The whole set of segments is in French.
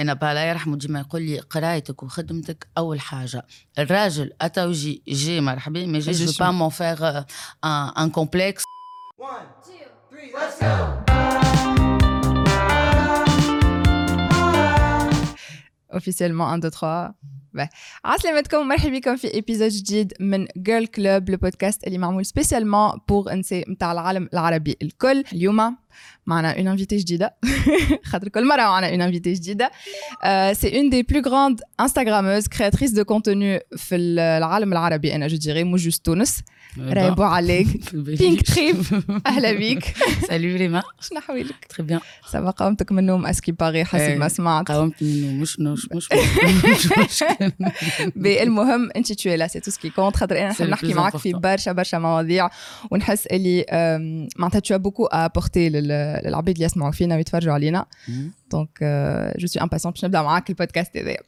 أنا با الله يرحمه ديما يقول لي قرايتك وخدمتك أول حاجة. الراجل اتى وجي جي مرحبا ما جي جو با مون فيغ ان كومبلكس let's go. officiellement 1 2 3 bah. عسلامتكم مرحبا بكم في ايبيزود جديد من جيرل كلوب لو بودكاست اللي معمول سبيسيالمون بور انسي نتاع العالم العربي الكل اليوم معنا اون انفيتي جديده خاطر كل مره معنا اون انفيتي جديده سي اون دي بلو غراند انستغراموز كرياتريس دو كونتوني في العالم العربي أنا جو ديري مو جوست تونس رايبو عليك بينك تريف أهلا بيك سالو ريما شنو احوالك تري بيان سافا قاومتك من النوم اسكي باغي حسب ما سمعت قاومت من النوم مش مش مش المهم انت تو لا سي تو سكي كونت خاطر أنا نحب نحكي معاك في برشا برشا مواضيع ونحس اللي معناتها تو بوكو ابورتي للعباد اللي يسمعوا فينا ويتفرجوا علينا دونك جو سوي امباسيون باش نبدا معاك البودكاست هذايا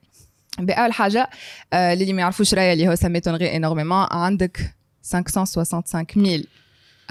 بأول حاجة اللي ما يعرفوش رايا اللي هو ça m'étonnerait énormément. عندك 565 000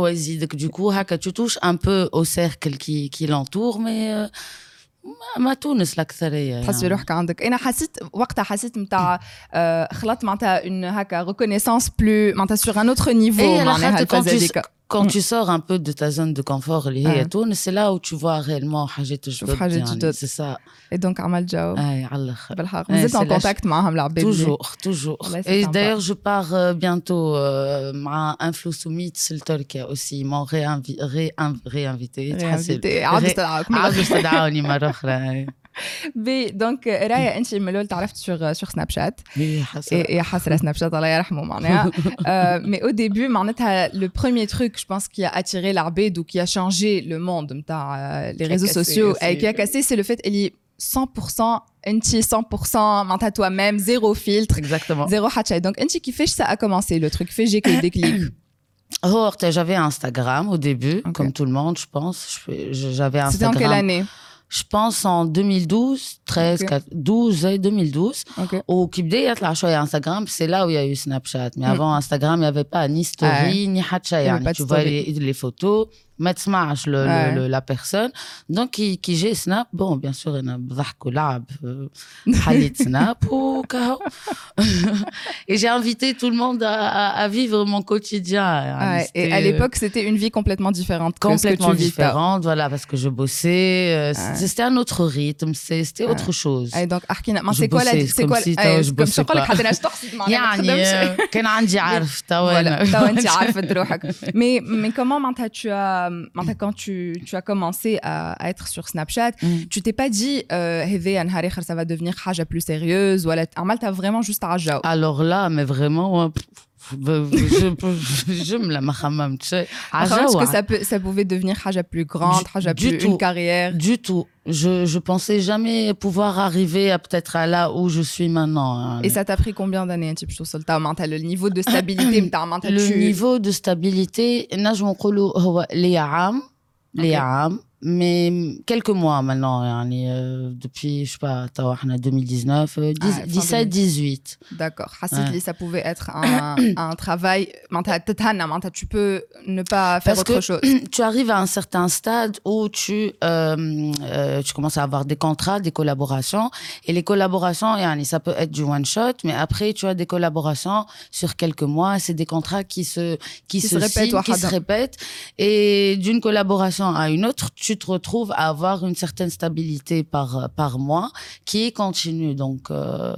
يزيدك دوكو هكا tu touches un peu au cercle qui, qui l'entoure mais ما تونس الاكثريه تحس روحك عندك انا حسيت وقتها حسيت نتاع خلطت معناتها اون هكا ريكونيسونس بلو معناتها سور ان اوتر نيفو معناها الفازه هذيك quand tu sors un peu de ta zone de confort اللي هي تونس c'est là où tu vois réellement حاجات جدد حاجات جدد c'est ça et donc عمل جو اي على الاخر بالحق مازلت en contact معاهم العباد toujours toujours et d'ailleurs je pars bientôt مع انفلو سوميت لتركيا aussi ils m'ont réinvité réinvité عاودوا استدعاوك عاودوا استدعوني مره اخرى بي دونك رايا انت من الاول تعرفت سور سور سناب شات يا حسره يا حسره سناب شات الله يرحمه معناها مي او ديبي معناتها لو بروميير تروك جو بونس كي a attiré العباد و كي a changé le monde نتاع لي ريزو سوسيو اي كي a cassé c'est le fait اللي 100% انت 100% معناتها toi même zéro filtre exactement zéro حتى شيء دونك انت كيفاش ça a commencé le truc كيفاش جاك الديكليك Oh, j'avais Instagram au début, okay. comme tout le monde, je pense. J'avais Instagram. C'était en quelle année je pense en 2012, 13, 12, 2012, okay. au Kibdé, il y a la Instagram, c'est là où il y a eu Snapchat. Mais avant Instagram, il n'y avait pas ni story, ni hacha. Tu vois les, photos, ما تسمعش le, ouais. le, la personne donc qui, qui j'ai Snap bon bien sûr انا بضحك ولعب حليت Snap وكهو et j'ai invité tout le monde à, à, à vivre mon quotidien ouais. et à l'époque c'était une vie complètement différente complètement que ce que tu différente voilà parce que je bossais ouais. c'était un autre rythme c'était autre chose اي donc احكينا ما c'est quoi la c'est quoi comme شو نقول لك حتى انا تقصد يعني كان عندي عارف توا توا انت عارفه روحك مي مي كومون معناتها tu as quand tu, tu as commencé à, à être sur Snapchat, mm. tu t'es pas dit euh, ça va devenir haja plus sérieuse ou Amal t'as vraiment juste à Alors là, mais vraiment, bah, bah, je me la mahamam, tu sais. Ah, Est-ce que ça, pouvait devenir haja plus grande, haja plus une carrière Du tout. Je, je pensais jamais pouvoir arriver à peut-être à là où je suis maintenant. Hein. Et ça t'a pris combien d'années tu le niveau de stabilité Le niveau de stabilité, là je m'en les am, les am mais quelques mois maintenant يعني depuis je sais pas توا احنا 2019 17 18 d'accord حسيت لي ça pouvait être un, un travail معناتها تتهنى معناتها tu peux ne pas faire Parce autre que chose tu arrives à un certain stade où tu euh, euh, tu commences à avoir des contrats des collaborations et les collaborations يعني ça peut être du one shot mais après tu as des collaborations sur quelques mois c'est des contrats qui se qui, qui se, se répètent signent, qui se répètent et d'une collaboration à une autre tu tu te retrouves à avoir une certaine stabilité par, par mois qui est continue. Donc, euh,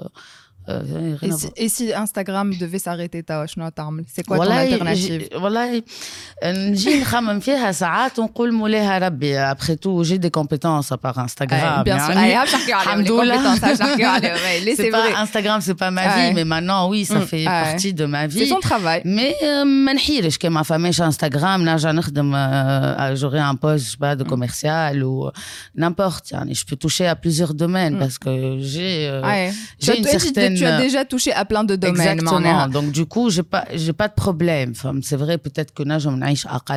euh, et, si, Instagram devait s'arrêter, c'est quoi ton alternative Après tout, j'ai des compétences par Instagram. Bien sûr, pas Instagram, c'est pas ma vie, mais maintenant, oui, ça mm, fait partie de ma vie. C'est ton travail. Mais euh, je que ma famille sur Instagram, euh, j'aurai un poste je sais pas, de mm. commercial ou n'importe. Je peux toucher à plusieurs domaines mm. parce que j'ai une certaine tu as déjà touché à plein de domaines. Exactement. Donc, du coup, j'ai pas, j'ai pas de problème. Enfin, c'est vrai, peut-être que là, je m'en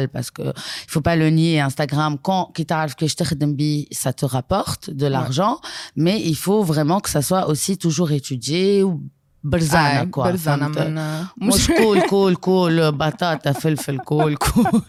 parce que il faut pas le nier. Instagram, quand, que ça te rapporte de l'argent, mais il faut vraiment que ça soit aussi toujours étudié ou برزانه كوا برزانه من مش كول كول كول بطاطا فلفل كول كول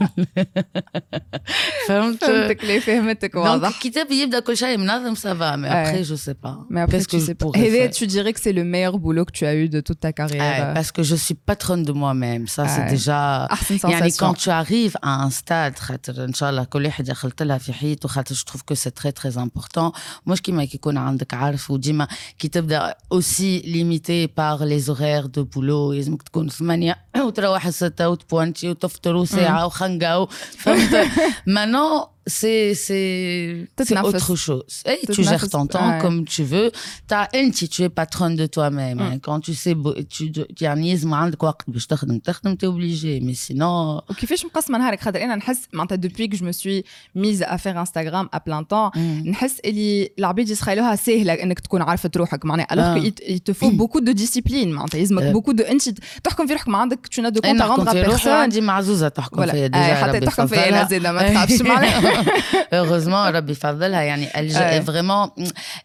فهمت فهمتك ليه فهمتك واضح الكتاب يبدا كل شيء منظم سافا مي ابخي جو سي با mais après tu sais pas هذا tu dirais que c'est le meilleur boulot que tu as eu de toute ta carrière parce que je suis patronne de moi-même ça c'est déjà يعني quand tu arrives à un stade خاطر ان شاء الله كل واحد دخلت لها في حياته خاطر je trouve que c'est très très important مش كيما كيكون عندك عارف وديما كي تبدا aussi limité الدار لي زغير دو بولو لازمك تكون ثمانية وتروح ستة وتبوانتي وتفطر وساعة وخنقة فهمت؟ مانو c'est c'est c'est autre chose. Et tu gères ton temps comme tu veux. T'as un tu es patronne de toi-même. Hein. Quand tu sais tu يعني ما عندك وقت باش تخدم تخدم t'es obligé mais sinon وكيفاش مقسمه نهارك خاطر انا نحس معناتها depuis que je me suis mise à faire Instagram à plein temps نحس اللي العباد يسخيلوها سهله انك تكون عارفه روحك معناها alors que il te faut beaucoup de discipline معناتها يلزمك beaucoup de انت تحكم في روحك ما عندك tu n'as de compte à rendre à personne عندي معزوزه تحكم فيا ديجا حتى تحكم فيا انا زيد ما تخافش معناها heureusement Rabbi Fadlha yani elle ouais. vraiment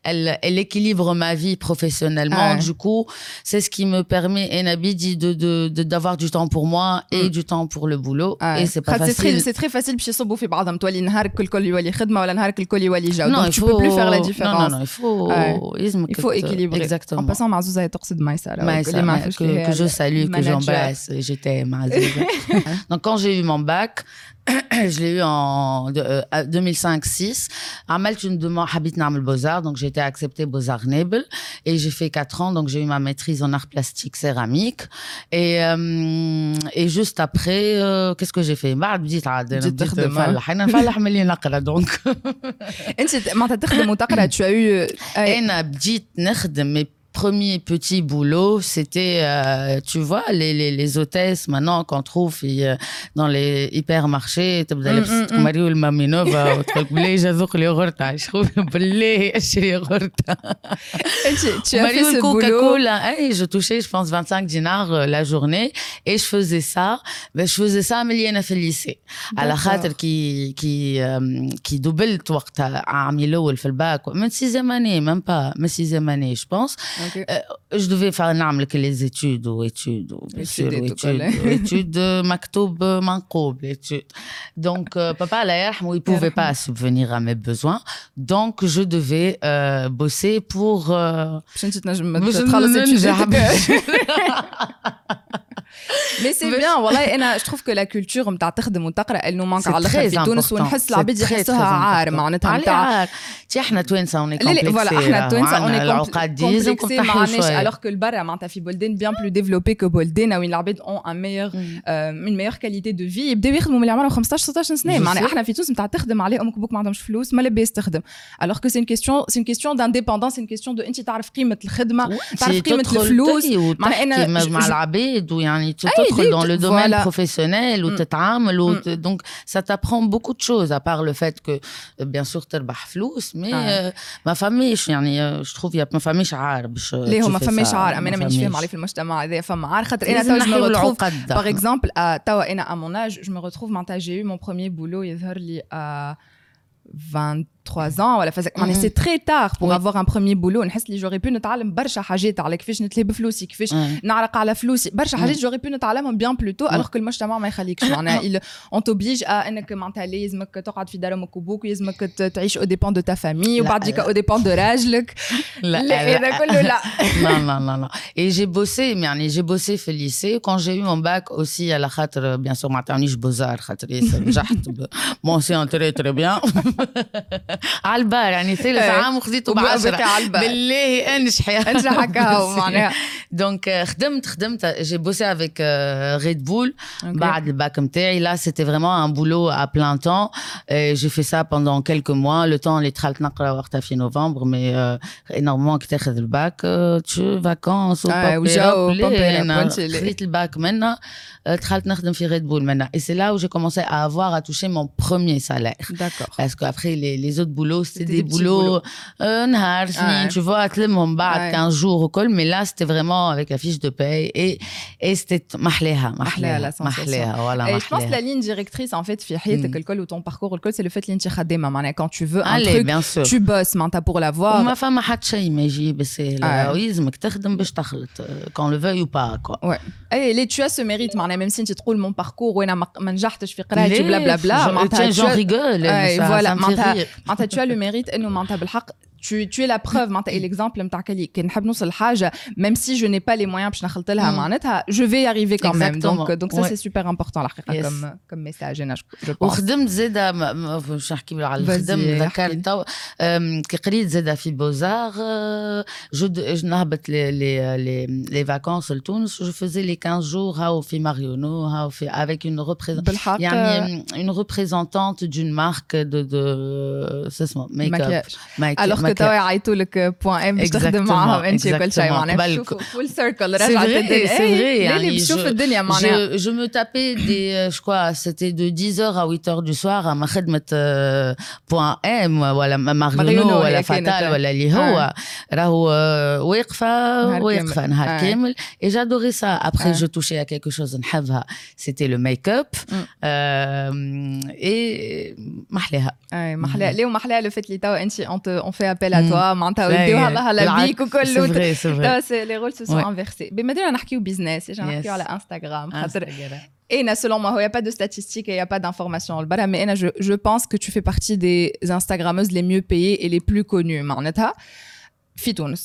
elle, elle équilibre ma vie professionnellement ouais. du coup c'est ce qui me permet Enabi dit de de d'avoir du temps pour moi et mm. du temps pour le boulot ouais. et c'est pas facile c'est très facile باش يصبوا في بعضهم تولي نهارك الكل يولي خدمه ولا نهارك الكل يولي جو donc tu peux plus faire la différence non non non il faut il faut équilibrer exactement en passant Mazouza تقصد Maïsara que, que je salue que j'embrasse j'étais Mazouza donc quand j'ai eu mon bac je l'ai eu en euh, 2005-6. عملت une demande habite نعمل beaux-arts donc j'ai été acceptée beaux-arts Nebel et j'ai fait quatre ans donc j'ai eu ma maîtrise en art plastique céramique et euh, et juste après euh, qu'est-ce que j'ai fait بعد بديت عاد بديت نفلح انا نفلح ملي نقرا دونك انت معناتها تخدم وتقرا tu as eu انا بديت نخدم mais premier petit boulot, c'était, euh, tu vois, les, les, les hôtesses maintenant qu'on trouve euh, dans les hypermarchés. Tu le je je 25 dinars euh, la journée et je faisais ça. Ben, je faisais ça à Félicé. À la qui, qui, euh, qui le le je. Okay. Euh, je devais faire نعمل que les études ou études ou bien sûr études études مكتوب منقوب études donc euh, papa Allah yarhamou il pouvait pas subvenir à mes besoins donc je devais euh, bosser pour euh, باش انت تنجم تخلص مي سي بيان والله أنا جو تروف كو لا كولتور نتاع تخدم وتقرا انه مانك على الآخر في تونس ونحس العباد يحسوها عار معناتها نتاع تي إحنا توانسة اوني كومبلكسي فوالا إحنا توانسة اوني كومبلكسي ما عندناش الوغ كو البرا معناتها في بلدان بيان بلو ديفلوبي كو بلدان وين العباد اون ان ميور من ميور كاليتي دو في يبداو يخدموا من اللي عمرهم 15 16 سنه معناها إحنا في تونس نتاع تخدم عليه أمك بوك ما عندهمش فلوس ما لباس تخدم. الوغ كو سي اون كيستيون سي اون كيستيون دانديبوندونس سي اون كيستيون دو أنت تعرف قيمة الخدمة تعرف قيمة الفلوس. معناها أنا مع العباد ويعني تدخل dans le domaine voilà. professionnel ou mm. mm. donc ça t'apprend beaucoup de choses à part le fait que bien sûr تربح فلوس mais آه. ما فماش يعني je trouve يا ما فماش عار باش ليه ما فماش عار انا مانيش فاهم عليه في المجتمع هذا فما عار خاطر انا تو جو me retrouve par exemple توا انا à mon âge je me retrouve معناتها j'ai eu mon premier boulot يظهر لي 20 3 ans ولا فازك معناها سي تري تار بور افوار ان بروميي بولو نحس لي جوري بو نتعلم برشا حاجات على كيفاش نتلهي بفلوسي كيفاش نعرق على فلوسي برشا حاجات جوري بو نتعلمهم بيان بلو تو الوغ كو المجتمع ما يخليكش معناها اون توبليج انك معناتها لازمك تقعد في دار امك وبوك ويلزمك تعيش او ديبون دو تا فامي وبعديك او ديبون دو راجلك لا لا هذا كله لا non non non non et j'ai bossé يعني j'ai bossé في الليسي quand j'ai eu mon bac aussi على خاطر bien sûr ما عطاونيش بوزار خاطر نجحت mention très très bien على البار يعني ثالث عام وخذيته بعشرة بالله انجحي انجح هكا معناها دونك خدمت خدمت جي بوسي افيك ريد بول بعد الباك نتاعي لا سيتي فريمون ان بولو ا بلان تون جي في سا بوندون كيلكو موا لو تون اللي دخلت نقرا وقتها في نوفمبر مي انورمون كي تاخذ الباك تشو فاكونس خذيت الباك منا دخلت نخدم في ريد بول منا اي سي لا où j'ai commencé à avoir à toucher mon premier salaire. D'accord. Parce qu'après, les, les autres boulots, c'était des, des boulots, un euh, ouais. tu vois, mon ouais. 15 jours au col, mais là, c'était vraiment avec la fiche de paye et, et c'était mahleha, mahleha, la je pense que la ligne directrice, en fait, mm. le col ou ton parcours au col, c'est le fait que quand tu veux un Allez, truc, bien sûr. tu bosses, mais t'as pour l'avoir. Ma femme a euh, qu'on le veuille ou pas, quoi. Ouais. Et les, tu as ce mérite, même si tu trouves mon parcours, ou blablabla. Tiens, j'en rigole. Voilà, معناتها tu as le mérite انه معناتها بالحق tu, tu es la preuve معناتها l'exemple نتاعك اللي كي نحب نوصل لحاجه même si je n'ai pas les moyens باش نخلط لها معناتها je vais y arriver quand même donc donc ça c'est super important الحقيقه comme comme message انا je pense وخدمت زاده باش نحكي على الخدم ذكرت تو كي قريت زاده في بوزار جو نهبط لي لي لي فاكونس لتونس جو faisais les 15 jours هاو في ماريونو هاو في avec une représentante يعني une représentante d'une marque de de c'est ça make-up alors que توا يعيطوا لك بوان ام باش تخدم معاهم انت وكل شيء معناها شوفوا فول سيركل رجعت الدنيا سي فري يعني بشوف الدنيا معناها جو مو تابي دي جو كوا سيتي دو 10 à 8 heures du soir مع خدمه بوان ام ولا ماريونو ولا فاتال ولا اللي هو راهو واقفه واقفه نهار كامل اي جادوري سا ابخي جو توشي ا كيكو شوز نحبها سيتي لو ميك اب اي محلاها اي محلاها ليه محلاها لو فيت اللي توا انت اون fait appel à toi معناتها وديوها لها لبيك وكل سي لي رول سو سون انفيرسي بما دينا نحكيو بيزنس نحكيو على انستغرام خاطر Et selon moi, il n'y a pas de statistiques et il n'y a pas d'informations. Mais je, je pense que tu fais partie des Instagrammeuses les mieux payées et les plus connues. Maneta, Fitouns.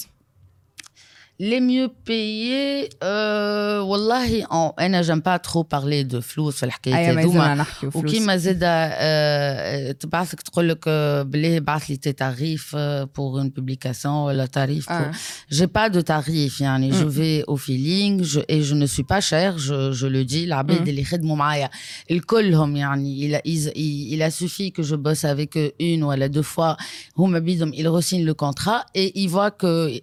Les mieux payés, euh, wallahi, انا j'aime pas trop parler de فلوس في الحكايات هذوما وكيما زاده تبعثك تقول لك بالله بعث لي تي تاريف pour une publication ولا tarif j'ai pas de tarif يعني je vais au feeling je, et je ne suis pas cher je, je le dis العباد اللي خدموا معايا الكلهم يعني il a, il, il a suffi que je bosse avec eux une ou deux fois هما بيدهم ils re-signent le contrat et ils voient que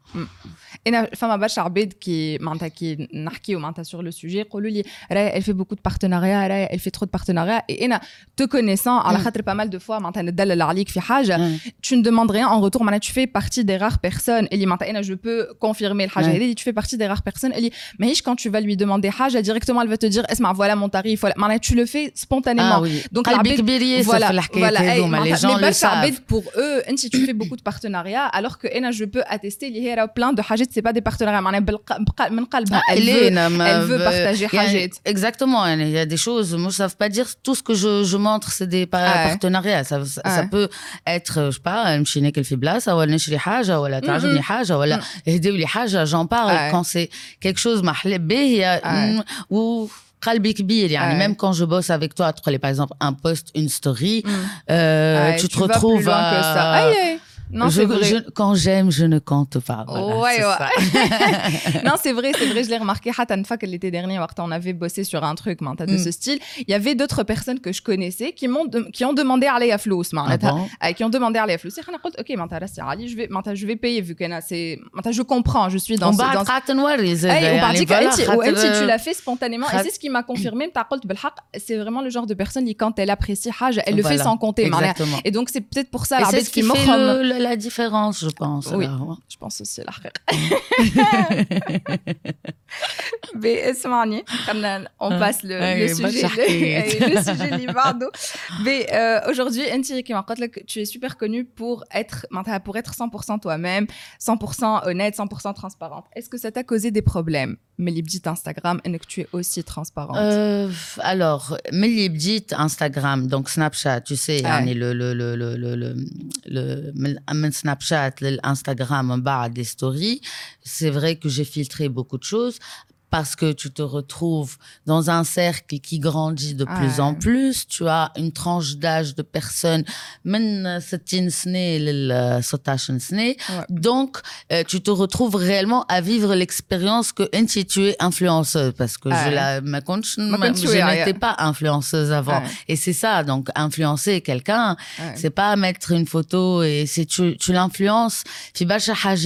انا فما برشا عباد كي معناتها كي نحكيو معناتها سور لو سوجي يقولوا لي راهي elle fait beaucoup de partenariats راهي elle fait trop de partenariats et انا te connaissant على خاطر pas mal de fois معناتها ندلل عليك في حاجه tu ne demandes rien en retour معناتها tu fais partie des rares personnes اللي معناتها انا je peux confirmer الحاجه هذه tu fais partie des rares personnes اللي ماهيش quand tu vas lui demander حاجه directement elle va te dire اسمع voilà mon tarif voilà معناتها tu le fais spontanément ah, oui. donc قلبي كبير ياسر في الحكايات هذوما les gens le savent pour eux انت tu fais beaucoup de partenariats alors que انا je peux attester اللي هي راه plein de حاجات c'est pas des partenariats معناها من قلبها elle veut elle veut partager حاجات exactement il y a des choses moi ça veut pas dire tout ce que je je montre c'est des partenariats ça ça peut être je sais pas نمشي ناكل في بلاصه ولا نشري حاجه ولا تعجبني حاجه ولا يهديو لي حاجه j'en parle quand c'est quelque chose محلى باهيه و قلبي كبير يعني même quand je bosse avec toi تقولي par exemple un post une story euh, tu te retrouves non, je, vrai. Je, quand j'aime, je ne compte pas. Voilà, ouais, ouais. non, c'est vrai, c'est vrai, je l'ai remarqué. Fois que l'été dernier, on avait bossé sur un truc de mm. ce style. Il y avait d'autres personnes que je connaissais qui, m'ont de, qui ont demandé à aller à Flous. Ah bon? Qui ont demandé à aller à Flous. Ok, je vais, je vais payer vu que c'est. Je comprends, je suis dans ce. Dans... Hey, tu l'as fait spontanément. Et c'est ce qui m'a confirmé. C'est vraiment le genre de personne qui, quand elle apprécie, elle le fait sans compter. Et donc, c'est peut-être pour ça, la qui la différence, je pense. Oui, je pense aussi la Mais on passe le, le sujet, le, le sujet Mais euh, aujourd'hui, tu es super connue pour être, pour être 100% toi-même, 100% honnête, 100% transparente. Est-ce que ça t'a causé des problèmes mais Instagram et que tu es aussi transparente? Euh, Alors, mais Instagram, donc Snapchat, tu sais, ouais. le, le, le, le, le, le, le Snapchat, l'Instagram, bas des stories, c'est vrai que j'ai filtré beaucoup de choses parce que tu te retrouves dans un cercle qui grandit de plus en plus. Tu as une tranche d'âge de personnes, donc euh, tu te retrouves réellement à vivre l'expérience que tu es influenceuse parce que je la je n'étais pas influenceuse avant. Et c'est ça donc influencer quelqu'un c'est pas mettre une photo et c'est tu, tu l'influences.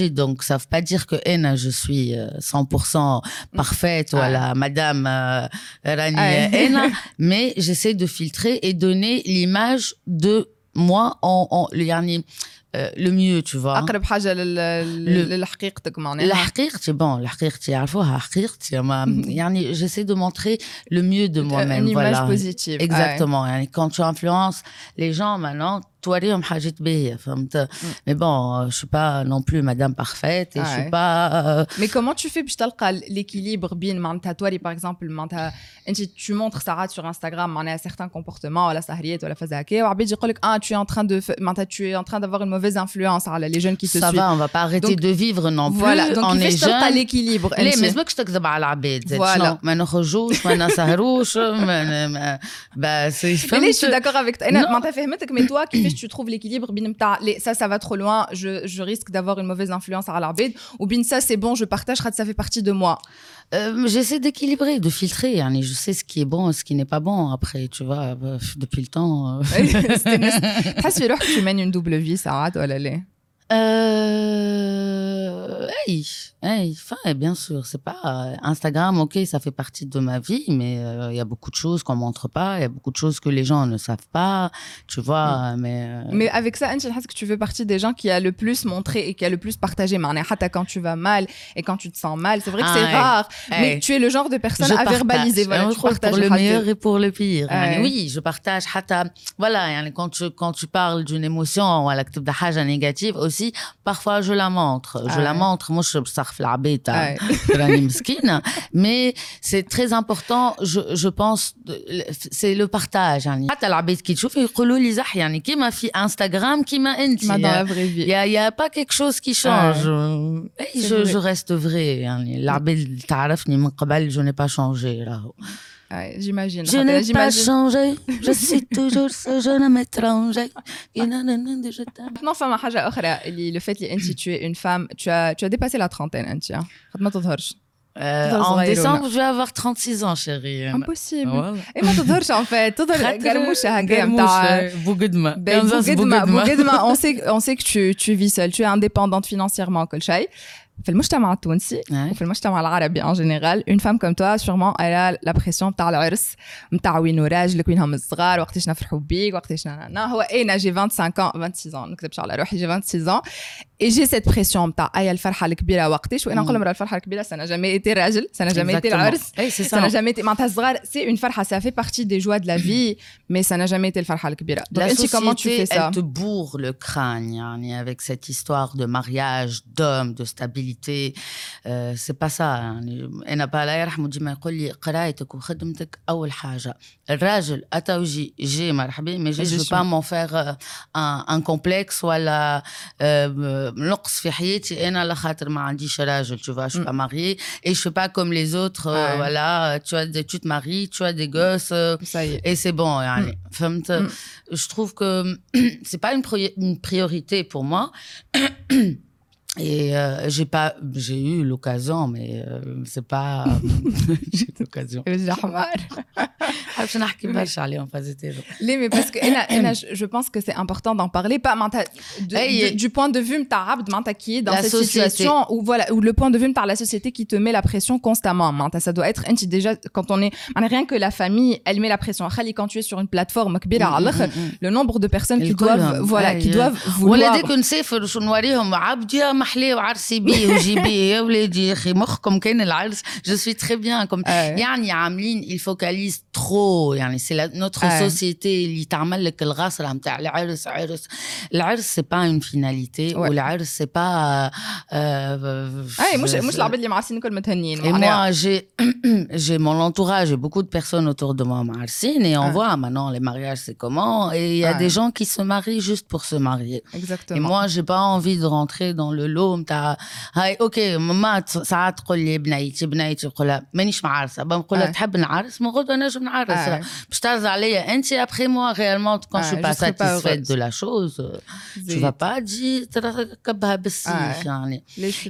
Donc ça veut pas dire que je suis 100% euh, parfait parfaite, voilà, Madame euh, Rani mais j'essaie de filtrer et donner l'image de moi en, en le dernier le mieux tu vois اقرب حاجه لحقيقتك معناها لحقيقتي bon لحقيقتي يعرفوها حقيقتي يعني j'essaie de montrer le mieux de moi-même une image positive exactement يعني quand tu influences les gens maintenant توريهم حاجات باهيه فهمت مي بون je suis pas non plus madame parfaite et je suis pas mais comment tu fais باش تلقى l'équilibre بين معناتها توري par exemple معناتها انت tu montres ساعات sur Instagram معناها certains comportements ولا سهريات ولا فازا هكا وعباد يقول لك اه tu es en train de معناتها tu es en train d'avoir une mauvaise influence على les jeunes qui te ça va on va pas arrêter de vivre non plus voilà donc on est jeune l'équilibre ليه ما لازمكش تكذب على العباد voilà ما نخرجوش ما نسهروش ما bah c'est je suis d'accord avec toi انا معناتها فهمتك mais toi كيفاش tu trouves l'équilibre ça, ça va trop loin, je, je risque d'avoir une mauvaise influence à l'arbid, ou bien ça, c'est bon, je partage, ça fait partie de moi. Euh, j'essaie d'équilibrer, de filtrer. Hein, je sais ce qui est bon et ce qui n'est pas bon. Après, tu vois, euh, depuis le temps. Que tu mènes une double vie, Sarah, toi, l'allée euh, hey, hey, enfin, bien sûr, c'est pas euh, Instagram, ok, ça fait partie de ma vie, mais euh, il y a beaucoup de choses qu'on montre pas, il y a beaucoup de choses que les gens ne savent pas, tu vois, mm. mais. Euh, mais avec ça, Anne, que tu fais partie des gens qui a le plus montré et qui a le plus partagé? Mais quand tu vas mal et quand tu te sens mal, c'est vrai que c'est ah, rare, mais tu es le genre de personne à verbaliser. Voilà, tu partages pour le meilleur et pour le pire. Oui, je partage. Voilà, quand tu quand tu parles d'une émotion, voilà, que tu as négative aussi Parfois, je la montre. Je la montre. Moi, je sarf hein, la bête, Mais c'est très important, je, je pense, c'est le partage. Hein. Hâte à la bête qui chauffe, qui m'a fait Instagram, qui m'a hein. Il n'y a, a pas quelque chose qui change. Je, je, reste vrai. La bête, je n'ai pas changé. Là. Ouais, j'imagine. Je n'ai pas changé, je suis toujours ce jeune étranger. Maintenant, femme, حاجة أخرى اللي le fait que tu es une femme, tu as, tu as dépassé la trentaine, أنت. ما تظهرش. Euh, en décembre, je vais avoir 36 ans, chérie. Impossible. Et moi, تظهرش en fait. تظهر قرموشة هكا نتاع بوغدما. بوغدما. بوغدما. On sait, on sait que tu, tu vis seule. Tu es indépendante financièrement, كل شيء. في المجتمع التونسي. وفي المجتمع العربي ان جينيرال اون فام كوم توا سيغمون الا لا بريسيون تاع العرس نتاع وينو راجلك وينهم الصغار وقتاش نفرحوا بيك وقتاش هو أنا جي 25 ans 26 ans نكذبش على روحي جي 26 ans اي جي سيت بريسيون تاع اي الفرحه الكبيره وقتاش وانا نقول لهم الفرحه الكبيره سنة جامي ايتي راجل سنة جامي ايتي العرس سنة جامي ايتي معناتها الصغار سي اون فرحه سا في بارتي دي جوا دو لا في مي سنة جامي ايتي الفرحه الكبيره دونك انت كومون تو في سا elle te bourre le crâne يعني avec cette histoire de mariage d'homme de stabilité c'est pas ça يعني انا بالله يرحمه ديما يقول لي قرايتك وخدمتك اول حاجه الراجل اتى وجي جي مرحبا ما جيش جو با مون فيغ ان كومبلكس ولا نقص في حياتي انا على خاطر ما عنديش راجل tu vois je suis pas mariée et je suis pas comme les autres euh, voilà tu as tu te maries tu as des gosses euh, et c'est bon يعني فهمت je trouve que c'est pas une, une priorité pour moi Et euh, j'ai pas, j'ai eu l'occasion, mais euh, c'est pas. j'ai l'occasion. Les, mais parce que je pense que c'est important d'en parler, pas du point de vue de qui est dans cette situation où voilà, où le point de vue de la société qui te met la pression constamment. Ça doit être déjà quand on est, rien que la famille, elle met la pression. Quand tu es sur une plateforme, le nombre de personnes qui doivent, voilà, qui doivent vouloir. محلي وعرسي بيه وجيبيه يا ولادي يا اخي مخكم كان العرس جو سوي تري بيان كوم يعني عاملين الفوكاليز ترو يعني سي نوتر سوسيتي اللي تعمل لك الغصره نتاع العرس عرس العرس سي با اون فيناليتي والعرس سي با اي مش مش العباد اللي معرسين الكل متهنيين et moi j'ai j'ai mon entourage j'ai beaucoup de personnes autour de moi معرسين et on voit maintenant les mariages c'est comment et il y a des gens qui se marient juste pour se marier exactement et moi j'ai pas envie de rentrer dans le lot نتاع هاي اوكي ماما ساعات تقول لي بنيتي بنيتي نقول لها مانيش معرسه بنقول لها تحب نعرس من غدوه نجم نعرس باش تعرض عليا انت ابخي موا ريالمون كون شو با ساتيسفيت دو لا شوز tu vas pas dire تركبها بالسيف يعني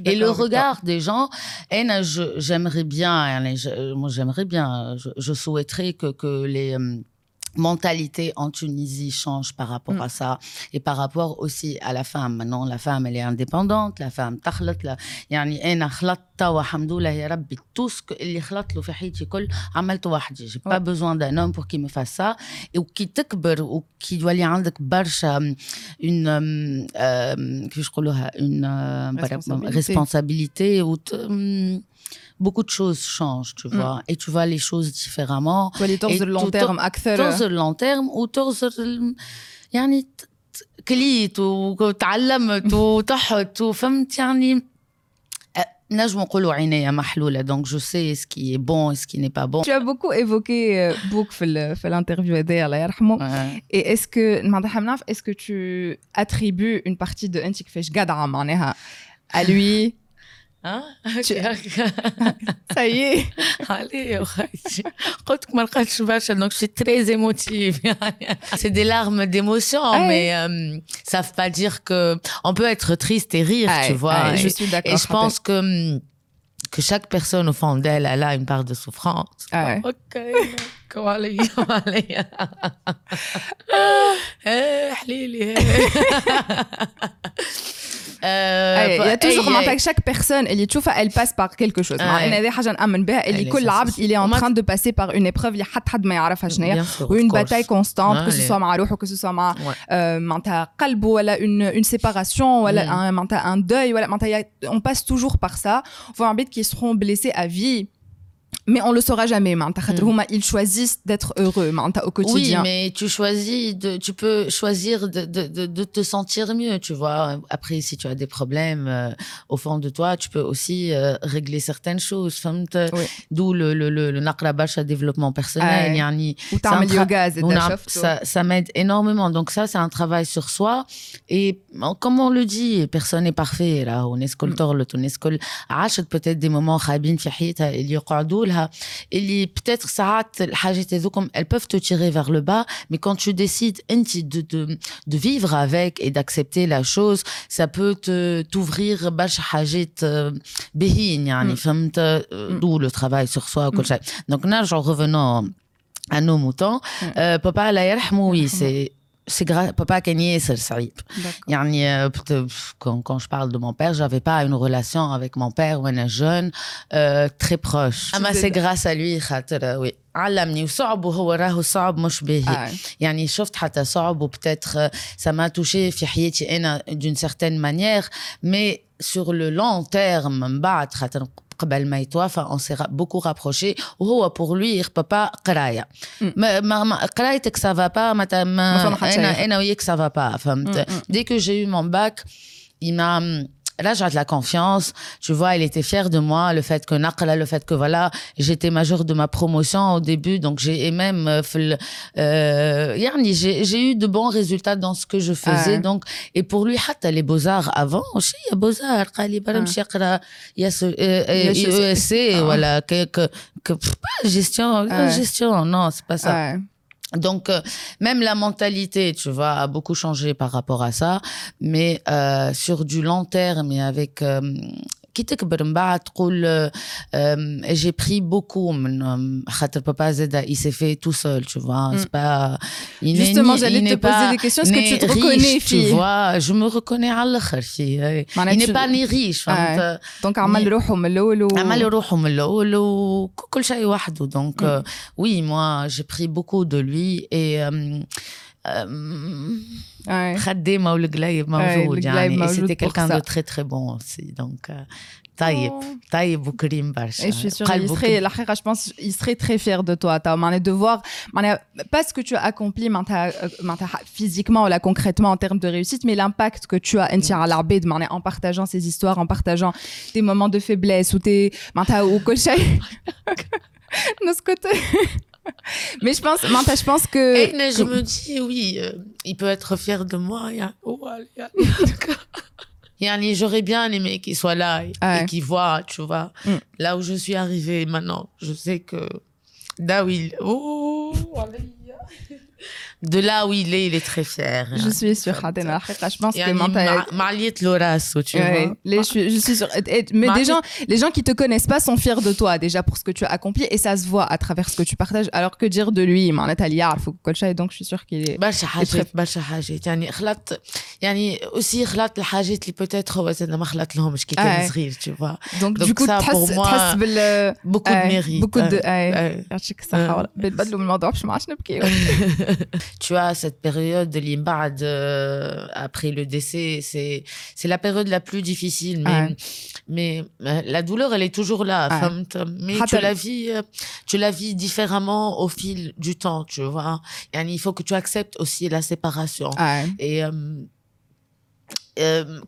et le regard des gens انا j'aimerais bien يعني moi j'aimerais bien je, je souhaiterais que que les mentalité en Tunisie change par rapport mm. à ça et par rapport aussi à la femme maintenant la femme elle est indépendante la femme تخلط لا يعني انا خلطت والحمد لله يا ربي tout ce اللي خلط له في حياتي كل عملته وحدي j'ai pas besoin d'un homme pour qu'il me fasse ça et وكي تكبر وكي يولي عندك برشا une euh, كيفاش نقولوها une responsabilité ou beaucoup de choses changent, tu mm. vois, et tu vois les choses différemment. Tu vois les torses de long terme أكثر. torses de long terme ou torses يعني كليت وتعلمت وتحت وفهمت يعني نجم نقولوا عينيا محلوله donc je sais ce qui est bon et ce qui n'est pas bon. Tu as beaucoup évoqué Book في l'interview هذايا الله يرحمه et est-ce que معناتها نعرف est-ce que tu attribues une partie de انت كيفاش قادعه معناها à lui Hein? Ça y est. Allez, donc je suis très émotive. C'est des larmes d'émotion, mais euh, ça ne veut pas dire que on peut être triste et rire, tu vois. je suis d'accord. Et je pense que que chaque personne au fond d'elle, elle a une part de souffrance. Ok. Comment aller, comment aller. Eh, euh, il y a toujours que chaque personne elle elle passe par quelque chose. Il est en train de passer par une épreuve ou une bataille constante que ce soit ou que ce soit une une séparation ou un deuil on passe toujours par ça. Voir un qui seront blessés à vie mais on le saura jamais mm. ils choisissent d'être heureux au quotidien oui mais tu choisis de tu peux choisir de, de, de, te sentir mieux tu vois après si tu as des problèmes euh, au fond de toi tu peux aussi euh, régler certaines choses d'où le le le, le développement personnel yani, yoga ça, ça m'aide énormément donc ça c'est un travail sur soi et comme on le dit personne n'est parfait là on est sculpteur le on est peut-être des moments il y لها اللي peut-être ساعات الحاجات هذوكم elles peuvent te tirer vers le bas mais quand tu décides انت de, de, de vivre avec et d'accepter la chose ça peut te t'ouvrir برشا حاجات بهين يعني فهمت d'où le travail sur soi وكل شيء donc نرجع revenons à nos moutons euh, papa الله يرحمه oui c'est c'est grâce papa Kenny c'est Saïd. Yani, euh, quand, quand je parle de mon père, j'avais pas une relation avec mon père ou un jeune euh, très proche. Ah, mais c'est grâce à lui خاطر oui. علمني وصعب وهو راهو صعب مش باهي آه. يعني شفت حتى صعب وبتاتر ça m'a touché في حياتي انا d'une certaine manière mais sur le long terme من بعد خاطر قبل ما يتوفى on s'est beaucoup rapproché وهو pour lui papa قرايه ما ما قرايتك ça va pas ما انا انا وياك ça va pas فهمت dès que j'ai eu mon bac il m'a là j'ai de la confiance. Tu vois elle était fière de moi le fait que naqla le fait que voilà j'étais majeure de ma promotion au début. Donc j'ai même euh, euh j'ai eu de bons résultats dans ce que je faisais. Donc et pour lui hatta les beaux arts avant aussi il y a beaux arts il y a ce euh, ESC euh, ah. voilà que que, que pff, gestion gestion non c'est pas ça. Ah. Donc, euh, même la mentalité, tu vois, a beaucoup changé par rapport à ça. Mais euh, sur du long terme et avec euh, كي تكبر من بعد تقول j'ai pris beaucoup من خاطر papa زاد il s'est fait tout seul tu vois mm. c'est pas il justement j'allais te poser des questions est-ce que tu te reconnais tu vois je me reconnais على الاخر فيه il n'est pas ni riche فهمت donc عمل روحه من الاول عمل روحه من الاول وكل شيء وحده donc mm. oui moi j'ai pris beaucoup de lui et euh, ou le Et c'était quelqu'un de très très bon aussi. Donc, euh, Taïb, oh. Taïb ou je suis sûre, il serait, je pense, il serait très fier de toi. De voir, pas ce que tu as accompli euh, physiquement ou concrètement en termes de réussite, mais l'impact que tu as en partageant ces histoires, en partageant tes moments de faiblesse ou tes. Ou côté. Mais je pense, Manta, je pense que. Et, mais je me dis, oui, euh, il peut être fier de moi. Oh, Yani, j'aurais bien aimé qu'il soit là et, ouais. et qu'il voit, tu vois, mm. là où je suis arrivée maintenant. Je sais que Dawil, oh, de là où il est, il est très fier. Je suis sûre, Je pense que Maliet Loras, tu vois. Les, je, je, suis sûre. Mais des gens, les gens qui te connaissent pas sont fiers de toi déjà pour ce que tu as accompli et ça se voit à travers ce que tu partages. Alors que dire de lui, معناتها اللي يعرف وكل شيء donc je suis sûre qu'il est. برشا حاجات برشا حاجات يعني خلطت يعني aussi خلطت الحاجات اللي peut-être هو زاد ما خلط لهمش كي كان صغير tu vois. Donc du coup تحس تحس بال beaucoup de mérite. Beaucoup de يعطيك الصحة بنبدلوا من الموضوع باش ما عادش نبكي. tu as cette période de l'imbad euh, après le décès. C'est, c'est la période la plus difficile, mais, mais, euh, la douleur, elle est toujours là. Mais tu la, vis, euh, tu la vis différemment au fil du temps, tu vois. Et il faut que tu acceptes aussi la séparation. Ouais. Et. Euh, euh,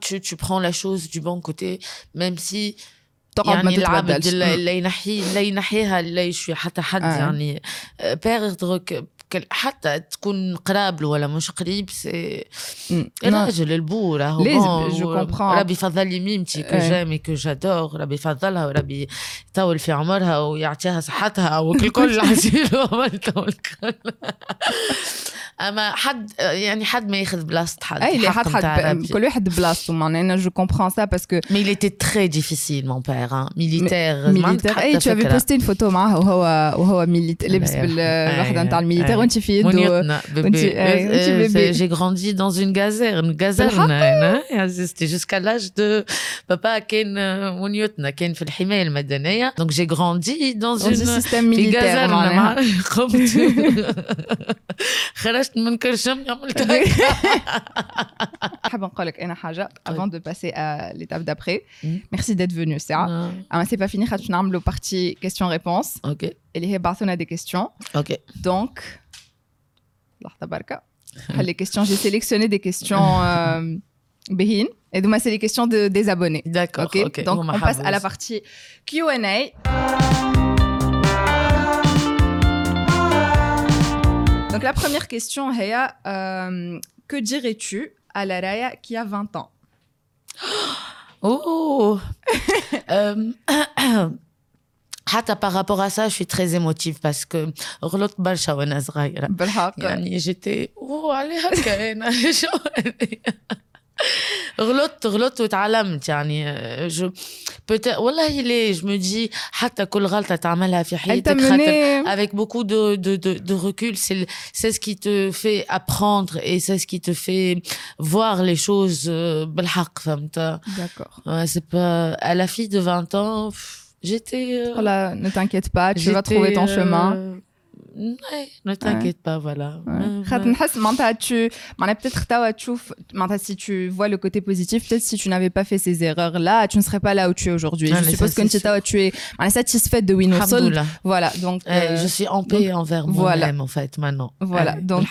tu, tu prends la chose du bon côté, même si تقعد ما تتبدلش. لا ينحي لا ينحيها لا يشفي حتى حد آه. يعني بيردغ حتى تكون قراب له ولا مش قريب سي راجل البو راهو جو كومبرون ربي يفضل لي ميمتي كو جامي كو جادور ربي يفضلها وربي يطول في عمرها ويعطيها صحتها وكل كل عزيز. وعملته والكل اما حد يعني حد ما ياخذ بلاصه حد اي حد حد كل واحد بلاصته معناها انا جو كومبرون سا باسكو مي il était très difficile mon père hein militaire militaire اي tu avais posté une photo معاه وهو وهو ميليت لابس بالوحده نتاع الميليتير وانت في يده j'ai grandi dans une gazerne gazerne c'était jusqu'à l'âge de papa كان ونيوتنا كان في الحمايه المدنيه donc j'ai grandi dans une système militaire خرجت من كرشم عملت هكا حابه نقول لك انا حاجه avant de passer à l'étape d'après merci d'être venu ساعه اما سي با فيني خاطر نعملوا بارتي كيستيون ريبونس اوكي اللي هي بعثونا دي كيستيون اوكي دونك لحظه بركه les questions j'ai sélectionné des questions euh, Behin. Et donc, c'est les questions de, des abonnés. D'accord. Okay okay. Donc, on passe à la partie Q&A. Donc la première question, Heya, euh, que dirais-tu à la Raya qui a 20 ans? Oh! Euh, par rapport à ça, je suis très émotive parce que j'étais oh allez غلطت غلطت وتعلمت يعني جو peut-être والله ليه je me dis حتى كل غلطة تعملها في حياتك خاطر avec beaucoup de de de, de recul c'est c'est ce qui te fait apprendre et c'est ce qui te fait voir les choses بالحق فهمت d'accord ouais, c'est pas à la fille de 20 ans j'étais voilà ne t'inquiète pas tu vas trouver ton chemin Ouais, ne t'inquiète pas, voilà. tu, peut-être si tu vois le côté positif, peut-être si tu n'avais pas fait ces erreurs-là, tu ne serais pas là où tu es aujourd'hui. Je suppose que tu es satisfaite de Winnow Voilà, donc. Je suis en paix envers moi-même, en fait, maintenant. Voilà, donc.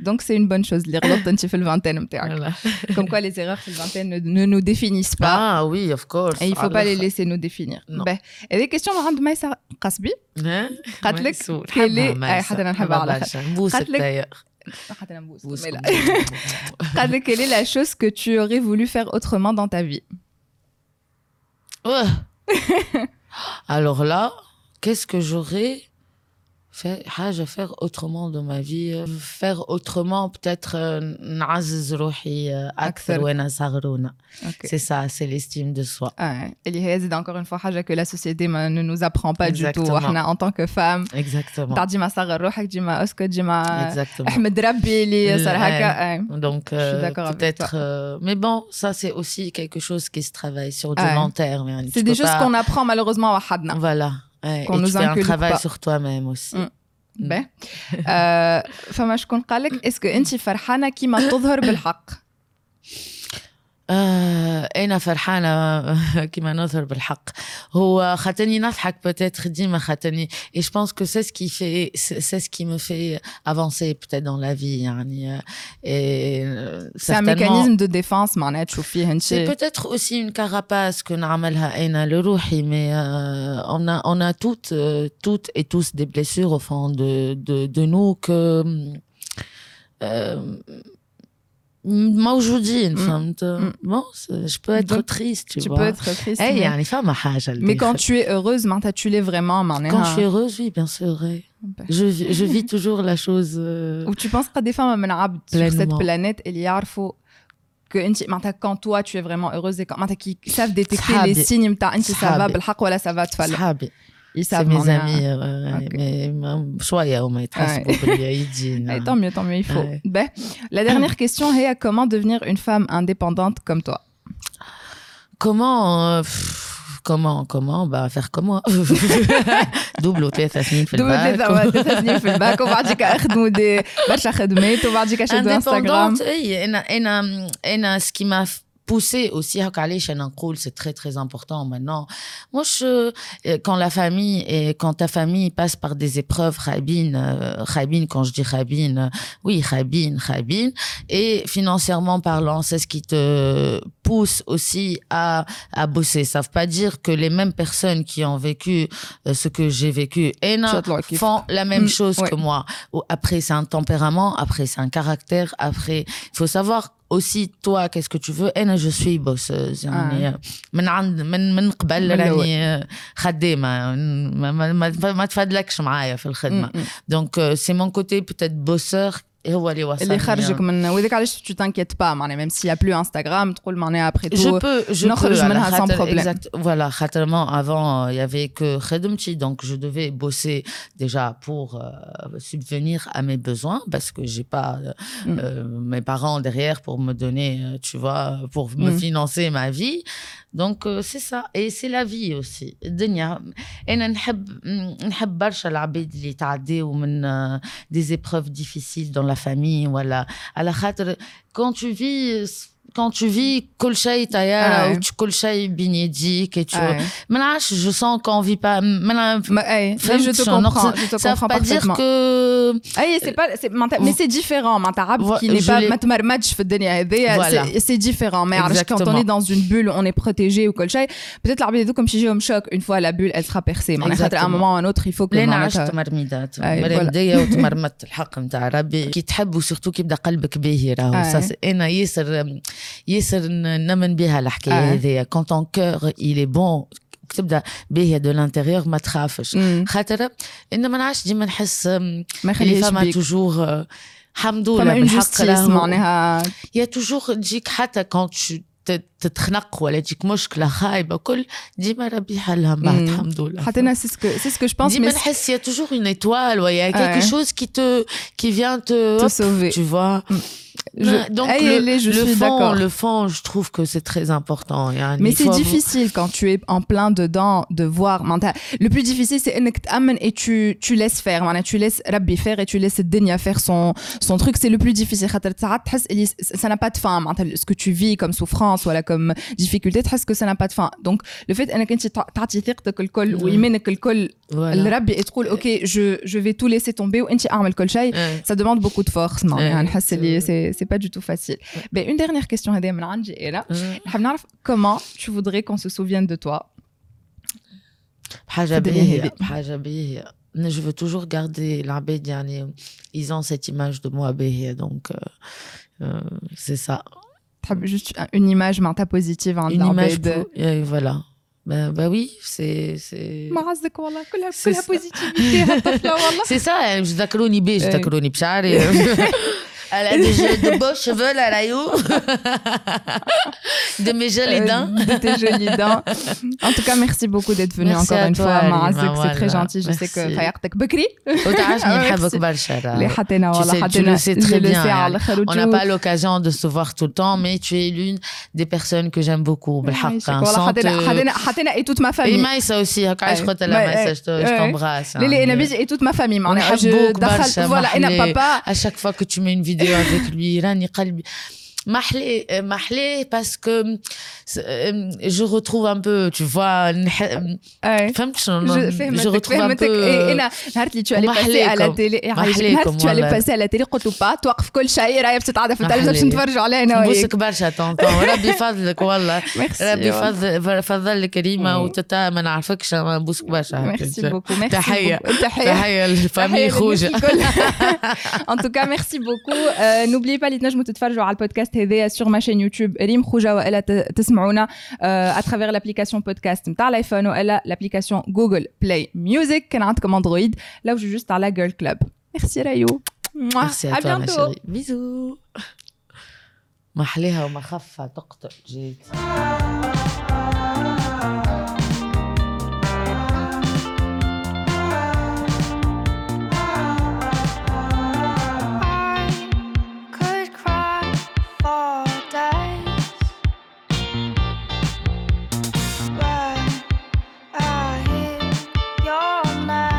Donc, c'est une bonne chose. Les erreurs dans le vingtaine, Comme quoi, les erreurs dans vingtaine ne nous définissent pas. Ah oui, of course. Et il ne faut pas les laisser nous définir. Et des questions, Maïsa Kasbi? قالت لك كلي حتى انا نحب على قالت لك حتى نبوس قالت لك quelle est la chose que tu aurais voulu faire autrement dans ta vie alors là qu'est-ce que j'aurais faire faire autrement dans ma vie faire autrement peut-être نعزز روحي اكثر وانا صغرونه c'est ça c'est l'estime de soi اللي هي زيد encore une fois حاجه que la société ne nous apprend pas du tout احنا en tant que femme exactement تعطي ما صغر روحك ديما اسكت ديما احمد ربي اللي صار هكا donc peut-être mais bon ça c'est aussi quelque chose qui se travaille sur du long terme c'est des choses qu'on apprend malheureusement وحدنا voilà Ouais, qu'on nous fais un travail sur toi-même aussi. Mm. باهي آه فما شكون قال لك اسكو انت فرحانه كيما تظهر بالحق آه انا فرحانه كيما نظهر بالحق هو خاطرني نضحك peut-être ديما خاطرني et je pense que c'est ce qui fait c'est ce qui me fait avancer peut-être dans la vie يعني et c'est un mécanisme de défense معناها تشوف فيه انت c'est peut-être aussi une carapace que نعملها انا لروحي mais euh, on a on a toutes euh, toutes et tous des blessures au fond de de de nous que euh, موجودين فهمت bon je peux être triste tu, tu vois peux être triste hey, يعني فما حاجه mais quand tu es heureuse معناتها tu l'es vraiment معناها quand je suis heureuse oui bien sûr oui. je, je vis toujours la chose euh... ou tu penses قد فما من عبد sur cette planète اللي يعرفوا que انت معناتها quand toi tu es vraiment heureuse et quand معناتها qui savent détecter les signes نتاع انت ça va بالحق ولا ça va تفلح صحابي c'est mes amis mais شويه هما يتحسبوا باللي يجينا tant mieux tant mieux il faut ben, la dernière question est comment devenir une femme indépendante comme toi comment comment comment bah faire comme moi double ثلاثة سنين في الباك double ثلاثة سنين في الباك وبعديك اخدموا دي برشا خدمات وبعديك اشدوا انستغرام اي انا انا انا سكي pousser aussi c'est très très important maintenant. Moi je quand la famille et quand ta famille passe par des épreuves Khabine Khabine quand je dis Khabine oui Khabine Khabine et financièrement parlant c'est ce qui te pousse aussi à à bosser ça veut pas dire que les mêmes personnes qui ont vécu ce que j'ai vécu et font la même chose que moi après c'est un tempérament après c'est un caractère après il faut savoir aussi toi qu'est-ce que tu veux انا je suis bosseuse يعني من عند من من قبل راني خدامه ما, ما, ما, ما تفادلكش معايا في الخدمه دونك سي مون كوتي بوتيت بوسور هو اللي وصلني اللي خرجك من وذاك علاش tu t'inquiètes pas معناها même s'il y a plus Instagram تقول معناها après tout je peux je نخرج peux منها sans problème exact voilà خاطرement avant il y avait que خدمتي donc je devais bosser déjà pour euh, subvenir à mes besoins parce que j'ai pas mm. euh, mes parents derrière pour me donner tu vois pour me mm. financer ma vie donc euh, c'est ça et c'est la vie aussi الدنيا انا نحب نحب برشا العباد اللي تعديو من des épreuves difficiles dans la famille voilà على خاطر quand tu vis quand tu vis كل شيء طيارة كل شيء بين يديك et tu ما نعرفش je sens qu'on vit pas ما اي je te comprends je te comprends pas dire que اي c'est pas c'est mais c'est différent معناتها عبد qui n'est pas ما تمرمدش في الدنيا هذيا c'est différent mais عرفت quand on est dans une bulle on est protégé وكل شيء peut-être العباد هذوكم باش يجيهم شوك une fois la bulle elle sera percée معناتها خاطر à un moment ou un autre il faut que لان عشت تمرميدات مرمدية وتمرمدت الحق نتاع ربي كي تحب وسورتو كي يبدا قلبك باهي راهو انا ياسر ياسر نمن بها الحكايه هذيا كون طون كور il est bon تبدا باهيه دو لانتيريور ما تخافش خاطر ان ما نعرفش ديما نحس ما يخليش فما توجور الحمد لله بالحق معناها يا توجور تجيك حتى كون تتخنق ولا تجيك مشكله خايبه كل ديما ربي حلها من بعد الحمد لله حتى انا سي سكو سي سكو جو بونس ديما نحس يا توجور اون ايتوال ويا كيلكو شوز كي تو كي فيان تو tu vois je, bah, donc hey, le, je le, suis fond, le, fond, je trouve que c'est très important. Hein. Mais c'est difficile vous... quand tu es en plein dedans de voir mental. Le plus difficile, c'est et tu, tu laisses faire. Tu laisses Rabbi faire et tu laisses Denia faire son, son truc. C'est le plus difficile. Ça n'a pas de fin. Ce que tu vis comme souffrance, voilà, comme difficulté, que ça n'a pas de fin. Donc, le fait que tu as que le col, ou que le Rabbi est trop, euh. ok, je, je vais tout laisser tomber, ça demande beaucoup de force. Hein, c'est c'est pas du tout facile. Mais une dernière question, est là. Hum. Comment tu voudrais qu'on se souvienne de toi? Je veux toujours garder l'arbédiane. Ils ont cette image de moi, donc euh, euh, c'est ça. Juste une image, mais positive. Hein, une image, de... Euh, voilà. Ben, ben oui, c'est. C'est ça, hein, hein, je t'accronie B, je t'accronie Bchari. Elle a des, de beaux cheveux, la Rayou. de mes jolies dents. de tes jolies dents. En tout cas, merci beaucoup d'être venu encore une fois. Maazek, c'est très gentil. Je sais que Fayartek Bekri. Tu le sais très bien. On n'a pas l'occasion de se voir tout le temps, mais tu es l'une des personnes que j'aime beaucoup. Et toute ma famille. Et Maïsa aussi. Je t'embrasse. Et toute ma famille. Voilà, à chaque fois que tu mets une vidéo فيديو افيك لوي راني قلبي Mahlé, euh, Mahlé, parce que euh, je retrouve un peu, tu vois, je, retrouve un peu. tu allais passer à la télé, tu allais passer à la télé, قلت pas توقف كل شيء راهي بتتعرف في التلفزيون باش نتفرجوا علينا نبوسك برشا طونطون ربي يفضلك والله ربي يفضل فضل كريمه وتتا ما نعرفكش نبوسك برشا ميرسي بوكو ميرسي تحيه تحيه للفامي خوجه ان توكا ميرسي بوكو n'oubliez pas اللي تنجموا تتفرجوا على البودكاست البودكاست هذايا سور ما شين يوتيوب ريم خوجه والا تسمعونا اترافير لابليكاسيون بودكاست نتاع الايفون والا لابليكاسيون جوجل بلاي ميوزك كان عندكم اندرويد لو جوست على جيرل كلوب ميرسي رايو ميرسي à toi ma chérie bisous ما حليها وما خفها تقطع جيت